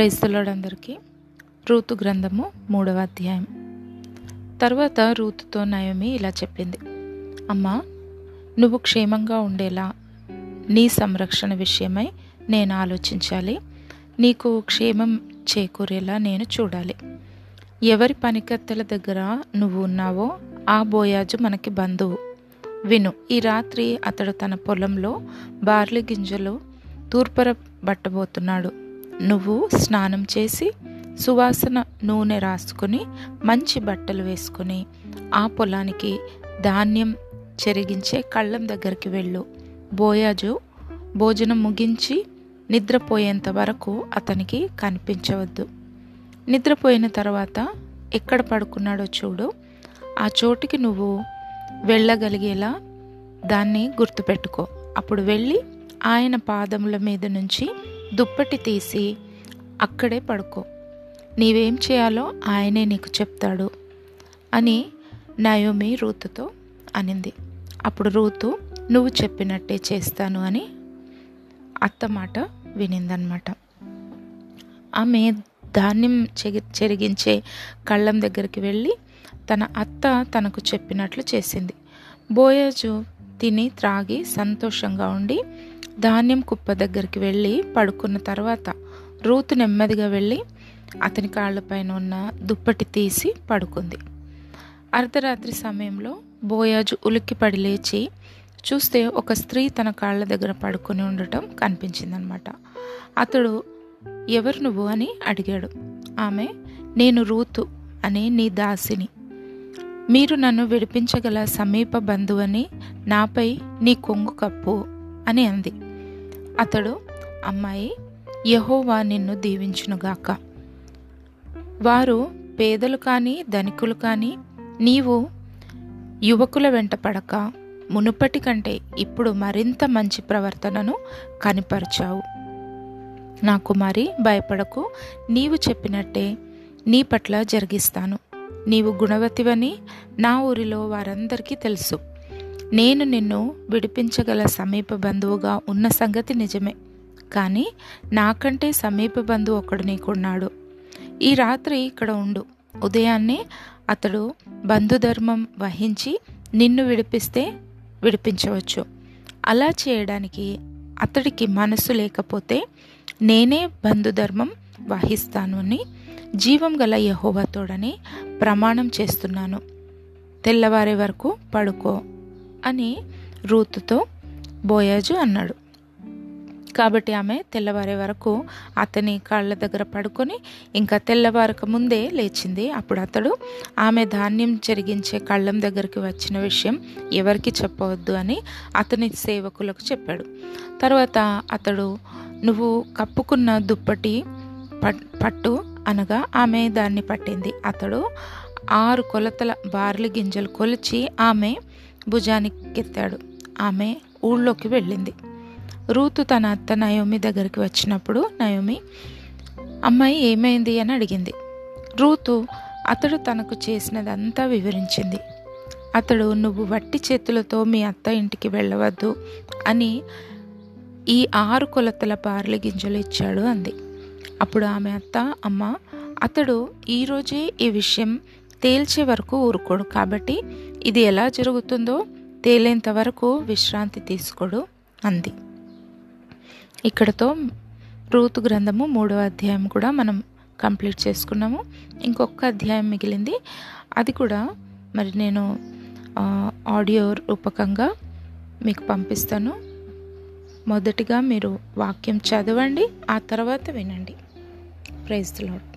క్రైస్తవులందరికీ Ruth గ్రంథము మూడవ అధ్యాయం. తర్వాత రూతుతో నయమి ఇలా చెప్పింది. అమ్మా నువ్వు క్షేమంగా ఉండేలా నీ సంరక్షణ విషయమై నేను ఆలోచించాలి. నీకు క్షేమం చేకూరేలా నేను చూడాలి. ఎవరి పనికత్తెల దగ్గర నువ్వు ఉన్నావో ఆ బోయాజు మనకి బంధువు. విను ఈ రాత్రి అతడు తన పొలంలో బార్లీ గింజలు తూర్పర బట్టబోతున్నాడు నువ్వు స్నానం చేసి సువాసన నూనె రాసుకుని మంచి బట్టలు వేసుకుని ఆ పొలానికి ధాన్యం చెరిగించే కళ్ళం దగ్గరికి వెళ్ళు. బోయాజు భోజనం ముగించి నిద్రపోయేంత వరకు అతనికి కనిపించవద్దు. నిద్రపోయిన తర్వాత ఎక్కడ పడుకున్నాడో చూడు. ఆ చోటుకి నువ్వు వెళ్ళగలిగేలా దాన్ని గుర్తుపెట్టుకో. అప్పుడు వెళ్ళి ఆయన పాదముల మీద నుంచి దుప్పటి తీసి అక్కడే పడుకో. నీవేం చేయాలో ఆయనే నీకు చెప్తాడు అని నయోమి రూతుతో అనింది. అప్పుడు రూతు నువ్వు చెప్పినట్టే చేస్తాను అని అత్త మాట వినిందనమాట. ఆమె ధాన్యం చె చెరిగించే కళ్ళం దగ్గరికి వెళ్ళి తన అత్త తనకు చెప్పినట్లు చేసింది. బోయజు తిని త్రాగి సంతోషంగా ఉండి ధాన్యం కుప్ప దగ్గరికి వెళ్ళి పడుకున్న తర్వాత రూతు నెమ్మదిగా వెళ్ళి అతని కాళ్ళపైన ఉన్న దుప్పటి తీసి పడుకుంది. అర్ధరాత్రి సమయంలో బోయాజు ఉలిక్కిపడి లేచి చూస్తే ఒక స్త్రీ తన కాళ్ళ దగ్గర పడుకొని ఉండటం కనిపించిందనమాట. అతడు ఎవరు నువ్వు? అని అడిగాడు. ఆమె నేను రూతు అనే నీ దాసిని. మీరు నన్ను విడిపించగల సమీప బంధువని నాపై నీ కొంగు కప్పు అని అంది. అతడు అమ్మాయి యహోవా నిన్ను దీవించునుగాక. వారు పేదలు కానీ ధనికులు కానీ నీవు యువకుల వెంట పడక. మునుపటి కంటే ఇప్పుడు మరింత మంచి ప్రవర్తనను కనిపరిచావు. నా కుమారి భయపడకు. నీవు చెప్పినట్టే నీ పట్ల జరిగిస్తాను. నీవు గుణవతివని నా ఊరిలో వారందరికీ తెలుసు. నేను నిన్ను విడిపించగల సమీప బంధువుగా ఉన్న సంగతి నిజమే. కానీ నాకంటే సమీప బంధువు ఒకడు నీకున్నాడు. ఈ రాత్రి ఇక్కడ ఉండు. ఉదయాన్నే అతడు బంధుధర్మం వహించి నిన్ను విడిపిస్తే విడిపించవచ్చు. అలా చేయడానికి అతడికి మనసు లేకపోతే నేనే బంధుధర్మం వహిస్తాను అని జీవం గల యహోవతోడని ప్రమాణం చేస్తున్నాను. తెల్లవారే వరకు పడుకో. అని రూతుతో బోయాజు అన్నాడు. కాబట్టి ఆమె తెల్లవారే వరకు అతని కాళ్ళ దగ్గర పడుకొని ఇంకా తెల్లవారక ముందే లేచింది. అప్పుడు అతడు ఆమె ధాన్యం చెరిగించే కళ్ళం దగ్గరికి వచ్చిన విషయం ఎవరికి చెప్పవద్దు అని అతని సేవకులకు చెప్పాడు. తర్వాత అతడు నువ్వు కప్పుకున్న దుప్పటి పట్టు అనగా ఆమె దాన్ని పట్టింది. అతడు ఆరు కొలతల బార్లి గింజలు కొలిచి ఆమె భుజానికెత్తాడు. ఆమె ఊళ్ళోకి వెళ్ళింది. రూతు తన అత్త నయోమి దగ్గరికి వచ్చినప్పుడు నయోమి అమ్మాయి ఏమైంది? అని అడిగింది. రూతు అతడు తనకు చేసినదంతా వివరించింది. అతడు నువ్వు వట్టి చేతులతో మీ అత్త ఇంటికి వెళ్ళవద్దు అని ఈ ఆరు కొలతల పార్ల గింజలు ఇచ్చాడు అంది. అప్పుడు ఆమె అత్త అమ్మ అతడు ఈరోజే ఈ విషయం తేల్చే వరకు ఊరుకోడు. కాబట్టి ఇది ఎలా జరుగుతుందో తేలేంత వరకు విశ్రాంతి తీసుకోడు అంది. ఇక్కడతో రూతు గ్రంథము మూడవ అధ్యాయం కూడా మనం కంప్లీట్ చేసుకున్నాము. ఇంకొక అధ్యాయం మిగిలింది. అది కూడా మరి నేను ఆడియో రూపకంగా మీకు పంపిస్తాను. మొదటిగా మీరు వాక్యం చదవండి ఆ తర్వాత వినండి. Praise lord